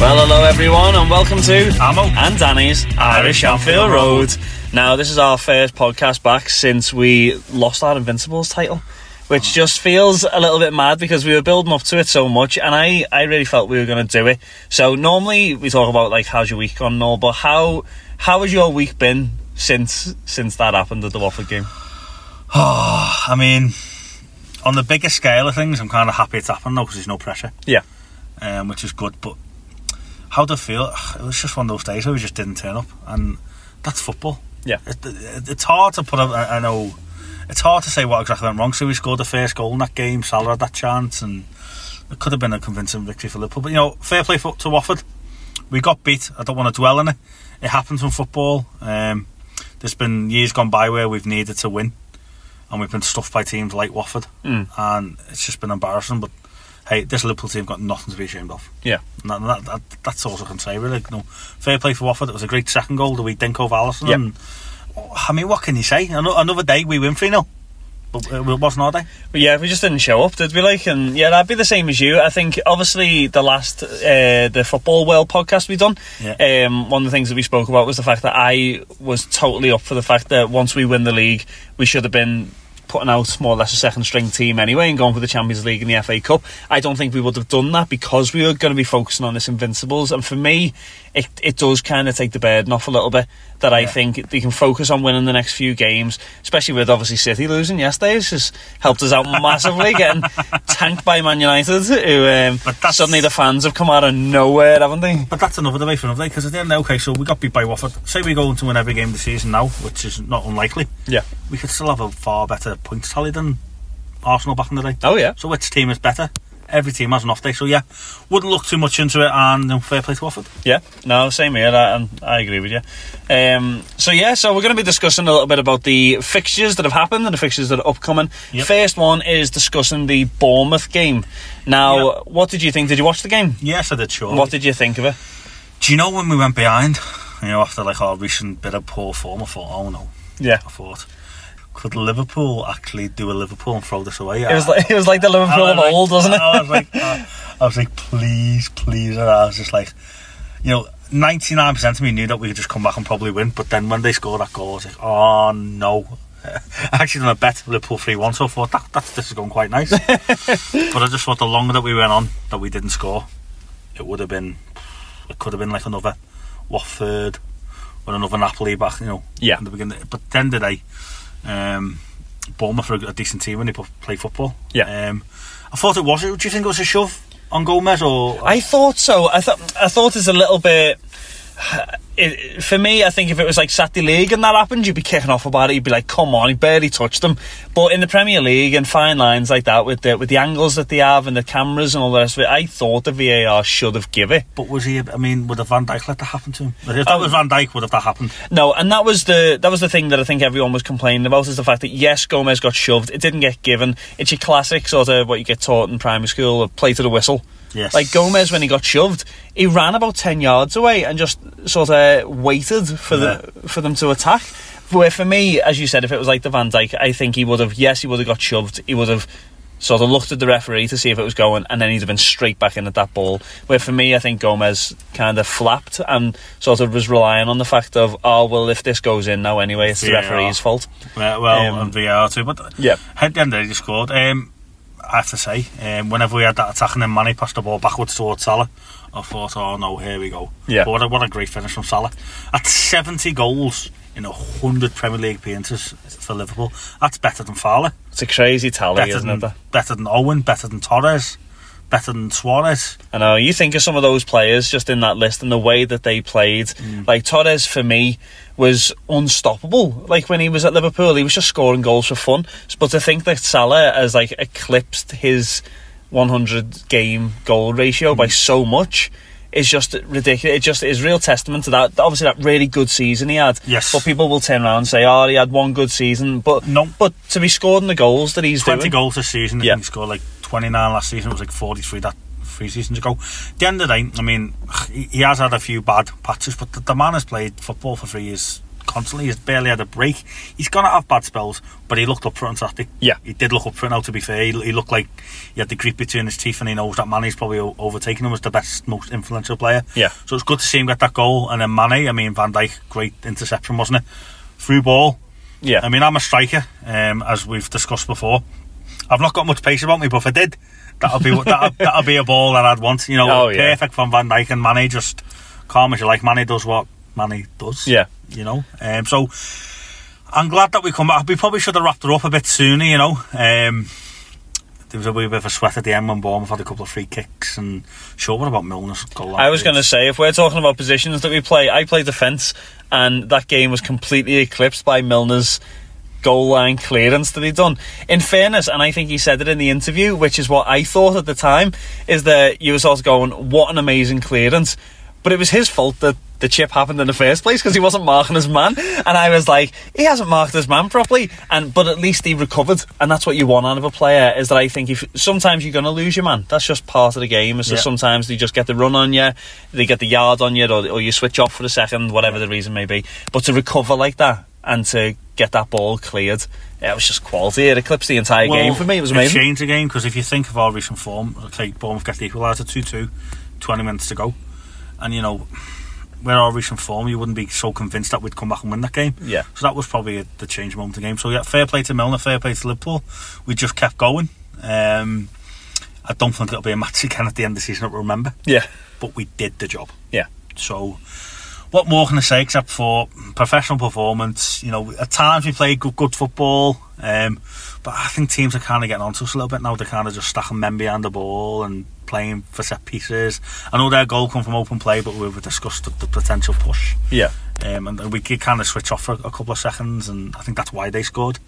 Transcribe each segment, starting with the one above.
Well, hello everyone, and welcome to Amo and Danny's Irish Anfield Road. Now, this is our first podcast back since we lost our Invincibles title, which just feels a little bit mad because we were building up to it so much, and I, I really felt we were going to do it. So normally we talk about like how's your week gone and all, but how how has your week been since since that happened at the Watford game? Oh, I mean, on the bigger scale of things, I'm kind of happy it's happened though because there's no pressure, Yeah, um, which is good. But how do I feel? It was just one of those days where we just didn't turn up, and that's football. yeah, It, it, it's hard to put. A, I know it's hard to say what exactly went wrong. So we scored the first goal in that game. Salah had that chance, and it could have been a convincing victory for Liverpool. But you know, fair play for, to Watford. We got beat. I don't want to dwell on it. It happens in football. Um, there's been years gone by where we've needed to win, and we've been stuffed by teams like Watford, Mm. and it's just been embarrassing. But hey, this Liverpool team got nothing to be ashamed of. yeah. And that, that, that, that's all I can say, really. You know, fair play for Watford. It was a great second goal the week Dinko Alisson. Yep. And, I mean, what can you say? Another day we win 3 0. But it wasn't our day. But yeah, we just didn't show up, did we? Like, and yeah, that'd be the same as you. I think obviously the last uh, the football world podcast we done, Yeah. um, one of the things that we spoke about was the fact that I was totally up for the fact that once we win the league, we should have been putting out more or less a second string team anyway and going for the Champions League and the FA Cup. I don't think we would have done that because we were going to be focusing on this Invincibles. And for me, it it does kind of take the burden off a little bit. That I Yeah. think they can focus on winning the next few games, especially with obviously City losing yesterday. It's just helped us out massively, getting tanked by Man United, who um, But that's- suddenly the fans have come out of nowhere, haven't they? But that's another debate for another day, because at the end, okay, so we got beat by Watford. Say we go on to win every game this season now, which is not unlikely. Yeah. We could still have a far better points tally than Arsenal back in the day. Oh yeah. So which team is better? Every team has an off day, so yeah, wouldn't look too much into it, and um, fair play to Watford. Yeah, no, same here, I, and I agree with you. Um, so yeah, so we're going to be discussing a little bit about the fixtures that have happened and the fixtures that are upcoming. Yep. First one is discussing the Bournemouth game. Now, Yep. what did you think? Did you watch the game? Yes, I did, sure. What did you think of it? Do you know when we went behind? You know, after like our recent bit of poor form, I thought, oh no. Yeah, I thought, could Liverpool actually do a Liverpool and throw this away? it was like it was like the Liverpool of old, wasn't it? I was like, uh, I was like, please, please. And I was just like, you know, ninety nine percent of me knew that we could just come back and probably win. But then when they scored that goal, I was like, oh no. I actually done a bet Liverpool three one, so I thought that, that this is going quite nice. but I just thought the longer that we went on that we didn't score, it would have been, it could have been like another Watford or another Napoli back, you know. Yeah. In the beginning, but then did I? Um, Bournemouth are a decent team when they play football. Yeah. Um, I thought it was. Do you think it was a shove on Gomez or? I thought so. I thought I thought it's a little bit. It, for me, I think if it was like Saturday League and that happened, you'd be kicking off about it. You'd be like, "Come on, he barely touched them." But in the Premier League and fine lines like that, with the with the angles that they have and the cameras and all the rest of it, I thought the VAR should have given it. But was he? I mean, would have Van Dijk let that happen to him? If that Oh. was Van Dijk, would have that happened? No, and that was the that was the thing that I think everyone was complaining about is the fact that yes, Gomez got shoved, it didn't get given. It's your classic sort of what you get taught in primary school, of play to the whistle. Yes. Like Gomez when he got shoved, he ran about ten yards away and just sort of waited for the for them to attack. Where for me, as you said, if it was like the Van Dijk, I think he would have yes, he would have got shoved. He would have sort of looked at the referee to see if it was going, and then he'd have been straight back in at that ball. Where for me, I think Gomez kind of flapped and sort of was relying on the fact of, oh well, if this goes in now anyway, it's the referee's fault. Well, well Um, and VAR too. But Yeah. at the end of the scored. Um, I have to say, um, whenever we had that attack and then Manny passed the ball backwards towards Salah, I thought, oh no, here we go. Yeah. But what a, what a great finish from Salah. At 70 goals in 100 Premier League appearances for Liverpool, that's better than Fowler. It's a crazy tally, Better isn't than, it? better than Owen, better than Torres, better than Suarez. I know. You think of some of those players just in that list and the way that they played. Mm. Like Torres for me was unstoppable. Like when he was at Liverpool, he was just scoring goals for fun. But to think that Salah has like eclipsed his 100 game goal ratio Mm. by so much. is just ridiculous. It just is real testament to that. Obviously, that really good season he had. Yes. But people will turn around and say, "Oh, he had one good season." But No. But to be scoring the goals that he's 20 doing, goals this season. Yeah. Yeah. He scored like 29 last season. It was like 43 that three seasons ago. At the end of the day, I mean, he, he has had a few bad patches, but the, the man has played football for three years constantly. He's barely had a break. He's going to have bad spells, but he looked up for on Saturday. Yeah. He did look up for it now, to be fair. He, he looked like he had the grip between his teeth and he knows that Mane's probably overtaken him as the best, most influential player. Yeah. So it's good to see him get that goal. And then Mane, I mean, Van Dijk, great interception, wasn't it? Through ball. yeah, I mean, I'm a striker, um, as we've discussed before. I've not got much pace about me, but if I did, that'll be that'll, that'll be a ball that I'd want. You know, Oh, yeah. perfect from Van Dijk and Mane, just calm as you like. Mane does what Mane does. Yeah. you know. Um, so I'm glad that we come back. We probably should have wrapped her up a bit sooner. You know. Um, there was a wee bit of a sweat at the end when Bournemouth had a couple of free kicks and sure what about Milner's goal I was going to say, if we're talking about positions that we play, I play defence, and that game was completely eclipsed by Milner's goal line clearance that he'd done. In fairness, and I think he said it in the interview, which is what I thought at the time, is that you were sort of going, "What an amazing clearance," but it was his fault that the chip happened in the first place because he wasn't marking his man, and I was like, he hasn't marked his man properly, and but at least he recovered, and that's what you want out of a player. Is that I think if sometimes you're going to lose your man, that's just part of the game. That Yeah. sometimes they just get the run on you, they get the yard on you, or, or you switch off for a second, whatever the reason may be. But to recover like that and to get that ball cleared, it was just quality. It eclipsed the entire game for me. It was amazing. changed the game because if you think of our recent form, okay, Bournemouth get the equaliser 2 2, 20 minutes to go. And, you know, where our recent form, you wouldn't be so convinced that we'd come back and win that game. Yeah. So that was probably a, the change moment of the game. So, yeah, fair play to Milner, fair play to Liverpool. We just kept going. Um, I don't think it'll be a match again at the end of the season I we'll remember, Yeah, but we did the job. yeah, So, what more can I say except for professional performance? You know, at times we play good, good football, um, but I think teams are kind of getting onto us a little bit now. They're kind of just stacking men behind the ball and playing for set pieces. I know their goal come from open play, but we've discussed the, the potential push, yeah. um, and we could kind of switch off for a couple of seconds, and I think that's why they scored.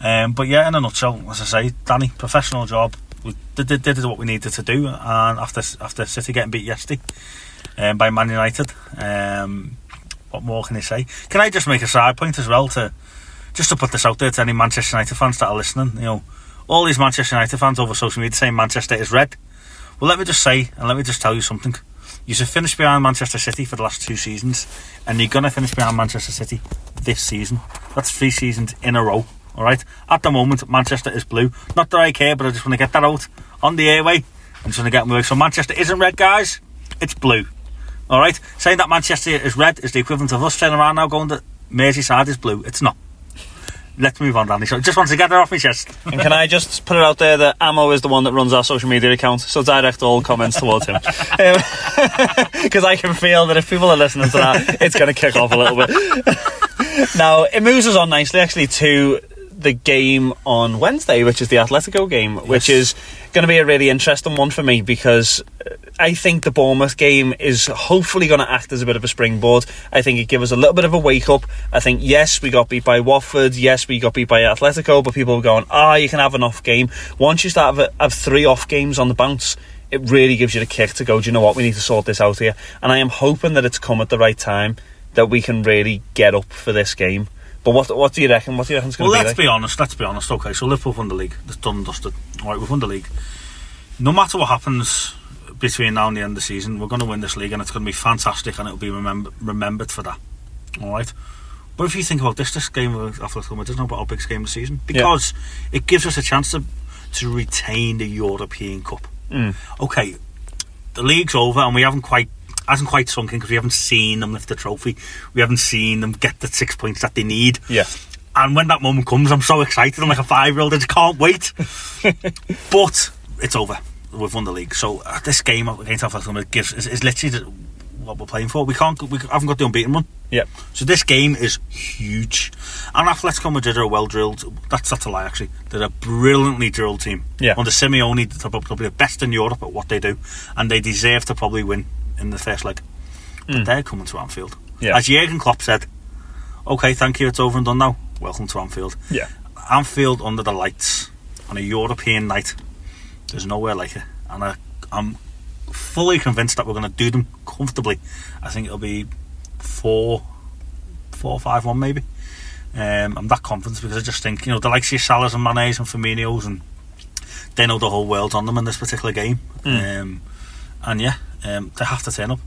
Um, but yeah, in a nutshell, as I say, Danny, professional job. We did, did, did what we needed to do, and after after City getting beat yesterday um, by Man United, um, what more can I say? Can I just make a side point as well to just to put this out there to any Manchester United fans that are listening? You know, all these Manchester United fans over social media saying Manchester is red. Well, let me just say, and let me just tell you something. You have finished behind Manchester City for the last two seasons, and you're to finish behind Manchester City this season. That's three seasons in a row. All right. At the moment, Manchester is blue. Not that I care, but I just want to get that out on the airway. I'm just going to get moving. So Manchester isn't red, guys. It's blue. All right. Saying that Manchester is red is the equivalent of us turning around now going that Merseyside is blue. It's not. Let's move on, Danny. So just want to get that off my chest. And can I just put it out there that Amo is the one that runs our social media account, so direct all comments towards him. Um, because I can feel that if people are listening to that, it's going to kick off a little bit. now, it moves us on nicely, actually, to the game on Wednesday, which is the Atletico game, which is going to be a really interesting one for me because uh, I think the Bournemouth game is hopefully going to act as a bit of a springboard. I think it gives us a little bit of a wake up. I think, yes, we got beat by Watford, yes, we got beat by Atletico, but people are going, ah, you can have an off game. Once you start have, have three off games on the bounce, it really gives you the kick to go, do you know what, we need to sort this out here. And I am hoping that it's come at the right time that we can really get up for this game. But what what do you reckon? What do you reckon it's going Well, to let's be like? be honest. Let's be honest. Okay, so Liverpool won the league. It's done dusted. All right, we've won the league. No matter what happens between now and the end of the season, we're going to win this league, and it's going to be fantastic, and it'll be remember, remembered for that. All right. But if you think about this, this game of Atletico Madrid is not about our biggest game of the season because it gives us a chance to to retain the European Cup. Mm. Okay, the league's over, and we haven't quite hasn't quite sunk in because we haven't seen them lift the trophy. We haven't seen them get the six points that they need. Yeah. And when that moment comes, I'm so excited. I'm like a five year old. I just can't wait. but it's over. We've won the league. So uh, this game against Atletico gives is, is literally the, what we're playing for. We can't. We haven't got the unbeaten one. Yeah. So this game is huge. And Atletico Madrid are well drilled. That's that's a lie actually. They're a brilliantly drilled team. Yeah. Under Simeone, they're probably the best in Europe at what they do, and they deserve to probably win in the first leg. But they're coming to Anfield. Mm. Yeah. As Jurgen Klopp said, "Okay, thank you. It's over and done now. Welcome to Anfield." Yeah. Anfield under the lights on a European night. There's nowhere like it, and I, I'm fully convinced that we're going to do them comfortably. I think it'll be four, four, five, one maybe. Um, I'm that confident because I just think you know the likes of your Salahs and Mane's and Firmino's and they know the whole world's on them in this particular game. Um, and yeah, um, they have to turn up.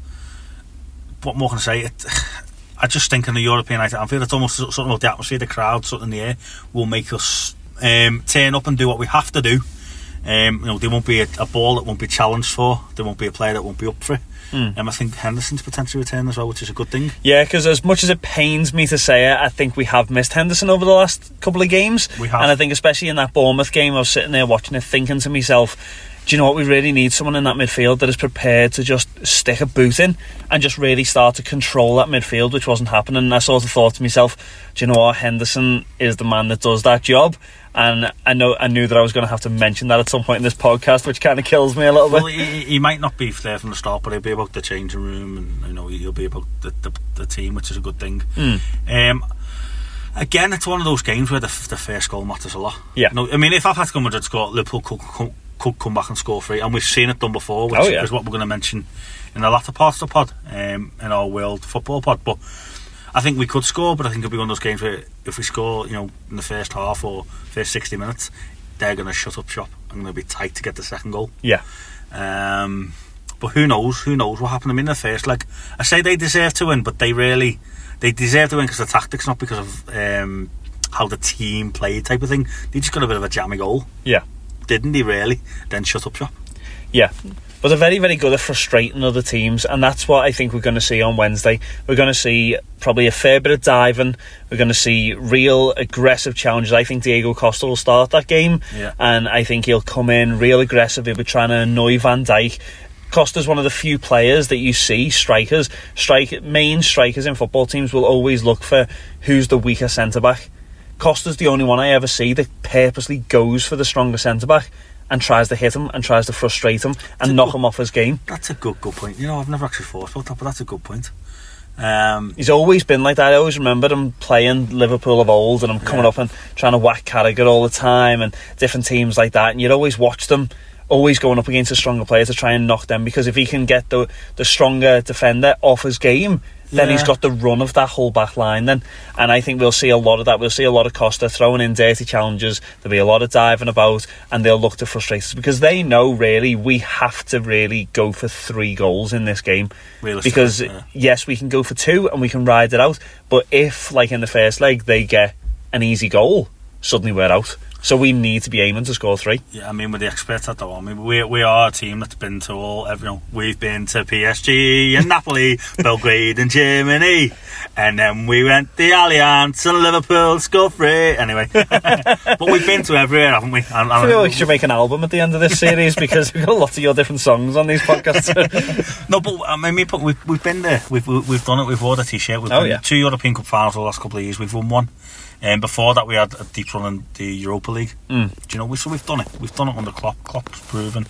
What more can I say? It, I just think in the European night at Anfield, it's almost something about the atmosphere, the crowd, something in the air will make us um, turn up and do what we have to do. Um, you know, there won't be a, a ball that won't be challenged for. There won't be a player that won't be up for it. Um, I think Henderson's potentially return as well, which is a good thing. Yeah, because as much as it pains me to say it, I think we have missed Henderson over the last couple of games. We have. And I think especially in that Bournemouth game, I was sitting there watching it thinking to myself, do you know what? We really need someone in that midfield that is prepared to just stick a boot in and just really start to control that midfield, which wasn't happening. And I sort of thought to myself, do you know what? Henderson is the man that does that job. And I know I knew that I was going to have to mention that at some point in this podcast, which kind of kills me a little bit. Well, he, he might not be there from the start, but he'll be about the changing room, and you know he'll be about the, the, the team, which is a good thing. Um, again, it's one of those games where the, the first goal matters a lot. Yeah. You know, I mean, if I've had Atletico Madrid score, Liverpool could, could, could come back and score three, and we've seen it done before, which Oh, yeah. is what we're going to mention in the latter parts of the pod, um, in our world football pod. But I think we could score, but I think it'll be one of those games where if we score, you know, in the first half or first sixty minutes, they're going to shut up shop. and going to be tight to get the second goal. Yeah. Um, but who knows? Who knows what happened to them in the first leg? I say they deserve to win, but they really they deserve to win because of the tactics, not because of um, how the team played, type of thing. They just got a bit of a jammy goal, Yeah. Didn't he? Really? Then shut up shop. Yeah. But they're very, very good at frustrating other teams, and that's what I think we're going to see on Wednesday. We're going to see probably a fair bit of diving. We're going to see real aggressive challenges. I think Diego Costa will start that game, Yeah. and I think he'll come in real aggressive. He'll be trying to annoy Van Dijk. Costa's one of the few players that you see strikers, strike main strikers in football teams will always look for who's the weaker centre back. Costa's the only one I ever see that purposely goes for the stronger centre back and tries to hit him and tries to frustrate him and knock good- him off his game. That's a good good point. You know, I've never actually thought about that, but that's a good point. Um, He's always been like that. I always remember him playing Liverpool of old and him coming Yeah. up and trying to whack Carragher all the time and different teams like that. And you'd always watch them always going up against a stronger player to try and knock them because if he can get the the stronger defender off his game, then he's got the run of that whole back line then. And I think we'll see a lot of that. We'll see a lot of Costa throwing in dirty challenges. There'll be a lot of diving about and they'll look to frustrate us because they know really we have to really go for three goals in this game. Because yeah. yes, we can go for two and we can ride it out. But if, like in the first leg, they get an easy goal, suddenly we're out. So we need to be aiming to score three. Yeah, I mean, with the experts at the I mean, we we are a team that's been to all. Every, you know, we've been to PSG and Napoli, Belgrade and Germany, and then we went the Allianz and Liverpool score three. Anyway, but we've been to everywhere, haven't we? And, I feel like we should make an album at the end of this series because we've got a lot of your different songs on these podcasts. no, but I mean, we put, we've we've been there. We've we've done it. We've won a t-shirt. We've Oh, yeah. two European Cup finals the last couple of years. We've won one. And before that, we had a deep run in the Europa League. Mm. Do you know? So we've done it. We've done it under Klopp. Klopp's proven.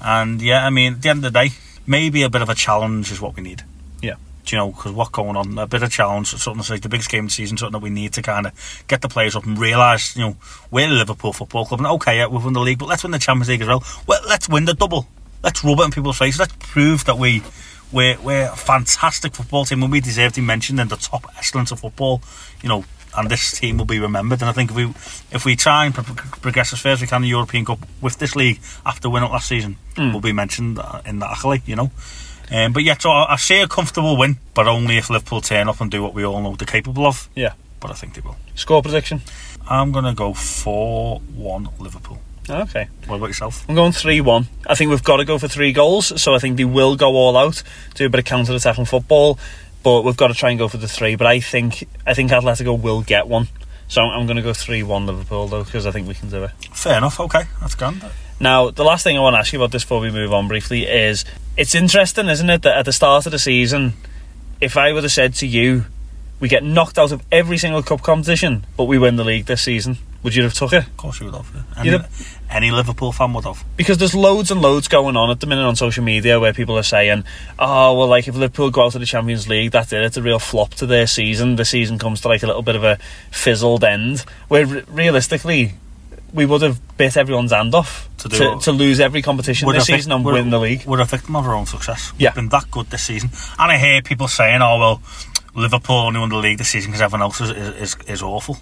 And yeah, I mean, at the end of the day, maybe a bit of a challenge is what we need. Yeah. Do you know? Because what's going on? A bit of challenge, something that's like the biggest game of the season, something that we need to kind of get the players up and realise, you know, we're Liverpool Football Club. And okay, yeah, we've won the league, but let's win the Champions League as well. well let's win the double. Let's rub it in people's faces. Let's prove that we we're, we're a fantastic football team and we deserve to be mentioned in the top excellence of football. You know, and this team will be remembered. And I think if we if we try and progress as far as we can in the European Cup with this league after winning last season, we'll be mentioned uh, in that accolade. You know. Um, but yeah, so I, I say a comfortable win, but only if Liverpool turn up and do what we all know they're capable of. Yeah. But I think they will. Score prediction. I'm gonna go four one Liverpool. Okay. What about yourself? I'm going 3 1. I think we've got to go for three goals, so I think they will go all out, do a bit of counter attacking football, but we've got to try and go for the three. But I think I think Atletico will get one. So I'm going to go 3 1 Liverpool, though, because I think we can do it. Fair enough. Okay, that's grand. Now, the last thing I want to ask you about this before we move on briefly is it's interesting, isn't it, that at the start of the season, if I would have said to you, we get knocked out of every single cup competition, but we win the league this season, would you have took it? Of course, you would have. yeah. Any, You'd any Liverpool fan would have. because there's loads and loads going on at the minute on social media where people are saying, "Oh, well, like if Liverpool go out of the Champions League, that's it. It's a real flop to their season. The season comes to like a little bit of a fizzled end." Where re- realistically, we would have bit everyone's hand off To to, do to, it. lose every competition this a vic- season and we're- win the league. We're a victim of our own success. Yeah. We've been that good this season. And I hear people saying, oh, well, Liverpool only won the league this season because everyone else is, is, is awful.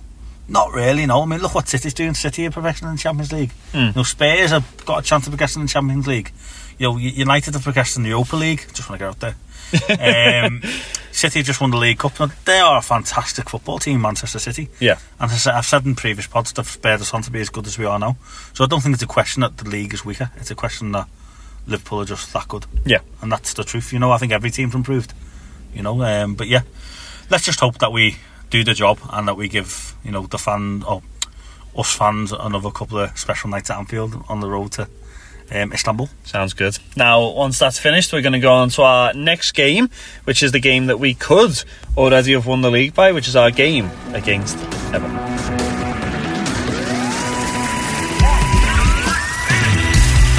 Not really, no. I mean, look what City's doing. City are progressing in the Champions League. Hmm. You know, Spurs have got a chance of progressing in the Champions League. You know, United have progressed in the Europa League. Just want to get out there. um, City just won the League Cup. Now, they are a fantastic football team, Manchester City. Yeah. And as I said- I've said in previous pods, they've spared us on to be as good as we are now. So I don't think it's a question that the league is weaker. It's a question that Liverpool are just that good. Yeah. And that's the truth. You know, I think every team's improved. You know, um, but yeah, let's just hope that we do the job and that we give, you know, the fan, or us fans, another couple of special nights at Anfield on the road to um, Istanbul. Sounds good. Now, once that's finished, we're going to go on to our next game, which is the game that we could already have won the league by, which is our game against Everton.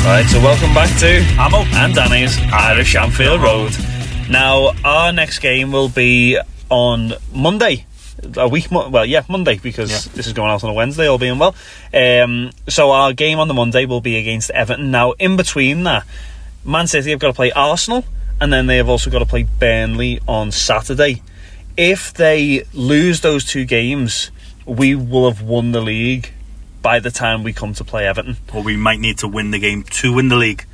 Right, so welcome back to Amo. and Danny's Irish Anfield Road. Now, our next game will be on Monday. A week, well, yeah, Monday because Yeah. this is going out on a Wednesday, all being well. Um, so our game on the Monday will be against Everton. Now, in between that, Man City have got to play Arsenal, and then they have also got to play Burnley on Saturday. If they lose those two games, we will have won the league by the time we come to play Everton. Or we might need to win the game to win the league.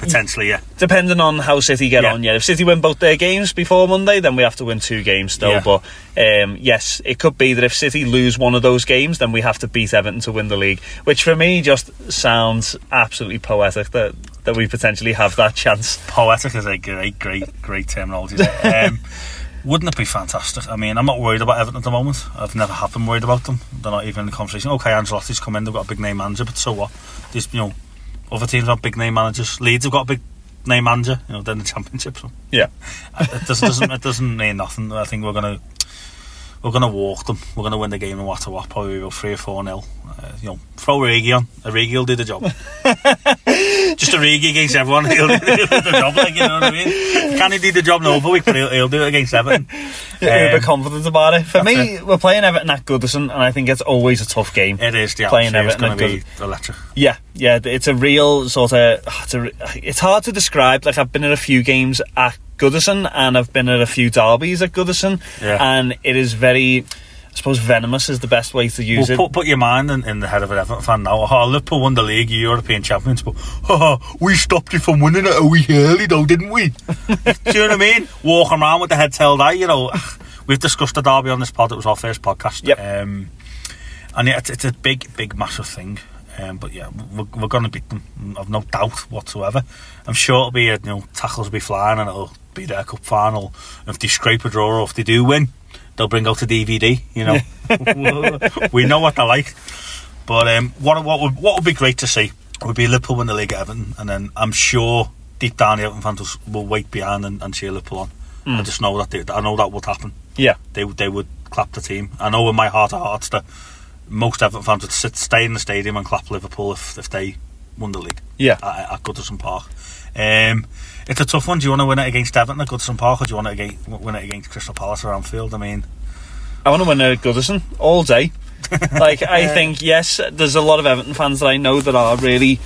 Potentially, yeah. depending on how City get Yeah. on. Yeah, if City win both their games before Monday, then we have to win two games still. Yeah. But um, yes, it could be that if City lose one of those games, then we have to beat Everton to win the league. Which for me just sounds absolutely poetic that that we potentially have that chance. Poetic is a great, great, great terminology. um, wouldn't it be fantastic? I mean, I'm not worried about Everton at the moment. I've never have been worried about them. They're not even in the conversation. Okay, Ancelotti's come in, they've got a big name manager, but so what? There's, you know, other teams have big name managers. Leeds have got a big name manager, you know, they're in the championship. So Yeah, it doesn't, doesn't it doesn't mean nothing. I think we're gonna we're gonna walk them. We're gonna win the game in what what probably about three or four nil. Uh, you know, throw Origi on. Origi will do the job. Just a Origi against everyone. He'll do, the job. Like you know what I mean? Can he do the job No? But he'll, he'll do it against Everton. uber Um, confident about it. For me, we're playing Everton at Goodison, and I think it's always a tough game. It is the Playing. It's Everton going to be electric. Yeah, yeah, it's a real sort of. It's, a, it's hard to describe. Like I've been in a few games at Goodison, and I've been at a few derbies at Goodison, Yeah. and it is very. I suppose venomous is the best way to use Well, it. put, put your mind in, in the head of an Everton fan now. Oh, Liverpool won the league, European champions, but oh, we stopped you from winning it a week early, though, didn't we? Do you know what I mean? Walking around with the head held high, you know. We've discussed the derby on this pod. It was our first podcast. Yep. Um, and yeah, it's, it's a big, big, massive thing. Um, but yeah, we're, we're going to beat them. I've no doubt whatsoever. I'm sure it'll be you know, tackles will be flying and it'll be their cup final. If they scrape a draw or if they do win, they'll bring out a DVD. You know, we know what they're like. But um, what what would what would be great to see would be Liverpool win the league at Everton, and then I'm sure deep down the Everton fans will wait behind and, and cheer Liverpool on. I just know that they, I know that would happen. yeah, They would they would clap the team. I know in my heart of hearts that most Everton fans would sit, stay in the stadium and clap Liverpool if, if they won the league Yeah. at, at Goodison Park. Um, it's a tough one. Do you want to win it against Everton at Goodison Park or do you want to against, win it against Crystal Palace or Anfield? I mean, I want to win a Goodison all day. like I think yes, there's a lot of Everton fans that I know that are really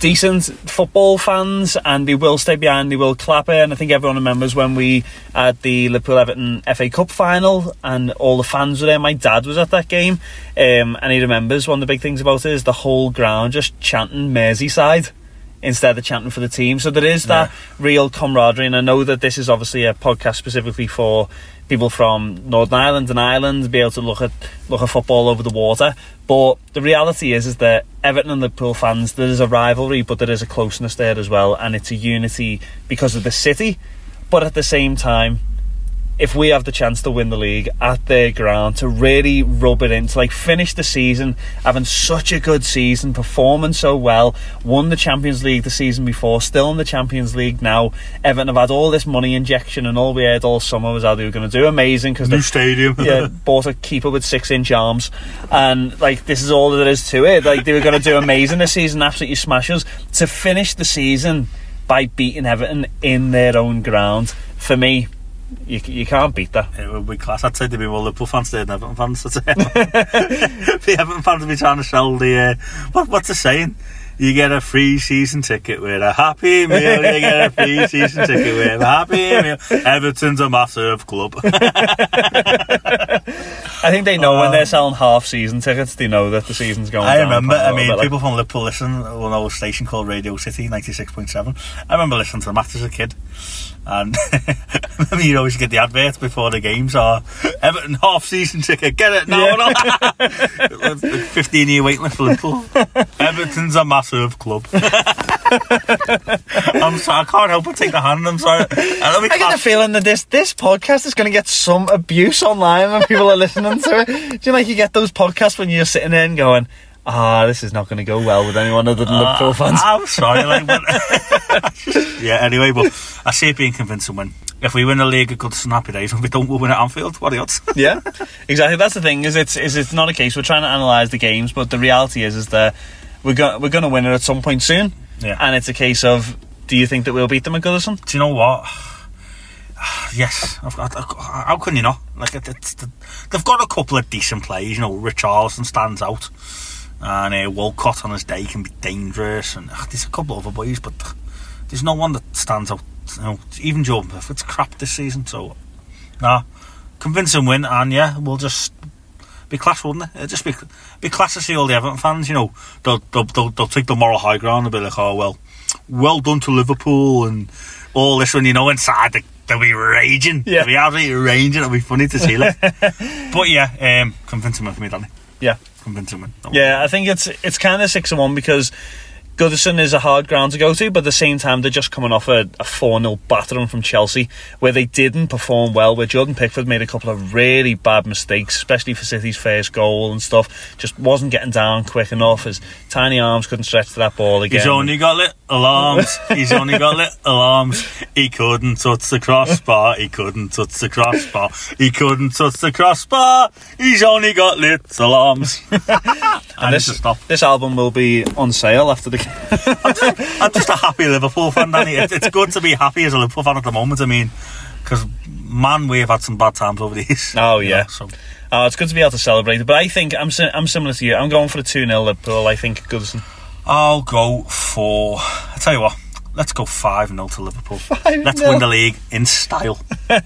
decent football fans, and they will stay behind, they will clap it. And I think everyone remembers when we had the Liverpool Everton FA Cup final, and all the fans were there. My dad was at that game, um, and he remembers one of the big things about it is the whole ground just chanting Merseyside instead of chanting for the team. So there is that real camaraderie, and I know that this is obviously a podcast specifically for people from Northern Ireland and Ireland to be able to look at look at football over the water. But the reality is is that Everton and Liverpool fans there is a rivalry, but there is a closeness there as well, and it's a unity because of the city. But at the same time, if we have the chance to win the league at their ground, to really rub it in, to like finish the season having such a good season, performing so well, won the Champions League the season before, still in the Champions League now. Everton have had all this money injection, and all we heard all summer was how they were going to do amazing because new stadium. yeah, bought a keeper with six inch arms, and like this is all there is to it. Like they were going to do amazing this season, absolutely smash us. To finish the season by beating Everton in their own ground, for me, you, you can't beat that. It would be class. I'd say there'd be more Liverpool fans there than Everton fans. I'd say. the Everton fans would be trying to sell the. Uh, what, what's the saying? You get a free season ticket with a happy meal. You get a free season ticket with a happy meal. Everton's a massive club. I think they know when they're selling half season tickets, they know that the season's going on. I remember. I mean, bit, like- people from Liverpool listen. Will know a station called Radio City ninety six point seven. I remember listening to them after as a kid, and I mean, you'd always get the adverts before the games. Or Everton half season ticket, get it now. Fifteen year waiting list for Liverpool. Everton's a massive club. I'm sorry, I can't help but take the hand. I'm sorry. Uh, I, we I get the feeling that this this podcast is going to get some abuse online when people are listening to it. Do you know, like you get those podcasts when you're sitting there and going, "Ah, this is not going to go well with anyone other than Liverpool fans." I'm sorry, like, yeah. Anyway, but I see it being convincing win. If we win the league, a good snappy days. If we don't, win at Anfield. What are the odds? yeah, exactly. That's the thing. Is it's is it's not a case we're trying to analyze the games, but the reality is is that we're going we're going to win it at some point soon. Yeah. and it's a case of do you think that we'll beat them at Goodison? Do you know what? Yes, I've got, how can you not? Like it, it's, they've got a couple of decent plays. You know, Richarlison stands out, and uh, Walcott on his day can be dangerous, and uh, there's a couple of other boys, but there's no one that stands out. You know, even Jordan Pickford's crap this season. So, nah, convincing win, and yeah, we'll just be class, wouldn't it? It'd just be be class to see all the Everton fans. You know, they'll they'll, they'll, they'll take the moral high ground and be like, oh well, well done to Liverpool and all this. When you know inside they, they'll be raging. Yeah. They'll be absolutely raging. It'll be funny to see. Like. but yeah, um, convincing win for me, Danny. Yeah. Convincing win. Yeah, I think it's it's kind of six and one because Goodison is a hard ground to go to, but at the same time they're just coming off a, a 4 0 battering from Chelsea where they didn't perform well, where Jordan Pickford made a couple of really bad mistakes, especially for City's first goal and stuff. Just wasn't getting down quick enough. His tiny arms couldn't stretch to that ball again. He's only got little arms. He's only got little arms. He couldn't touch the crossbar. He couldn't touch the crossbar. He couldn't touch the crossbar. He's only got little arms. I and this, to stop. this album will be on sale after the I'm just a happy Liverpool fan, Danny. It, it's good to be happy as a Liverpool fan at the moment. I mean, because man, we have had some bad times over the years. Oh, yeah. know, so Oh, it's good to be able to celebrate it, but I think I'm si- I'm similar to you. I'm going for the 2 0 Liverpool. I think Goodison. I'll go for. I tell you what. Let's go five 0 to Liverpool. Let's win the league in style.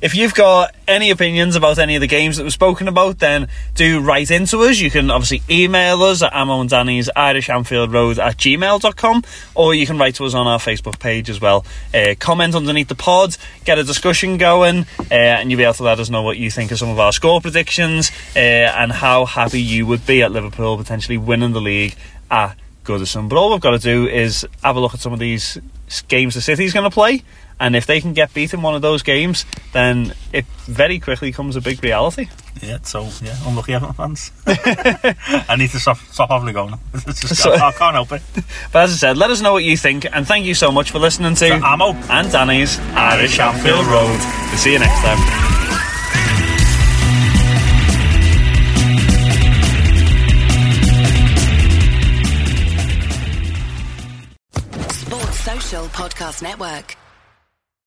If you've got any opinions about any of the games that we've spoken about, then do write into us. You can obviously email us at Amo and Danny's Irish Anfield Road at gmail.com or you can write to us on our Facebook page as well. Uh, comment underneath the pod, get a discussion going, uh, and you'll be able to let us know what you think of some of our score predictions uh, and how happy you would be at Liverpool potentially winning the league at Goodison. But all we've got to do is have a look at some of these games the City's going to play. And if they can get beat in one of those games, then it very quickly becomes a big reality. Yeah, so yeah, unlucky Everton fans. I need to stop stop having a go now. So- I, can't help it. But as I said, let us know what you think, and thank you so much for listening to To Amo. and Danny's Irish Anfield Road. We'll see you next time. Podcast Network.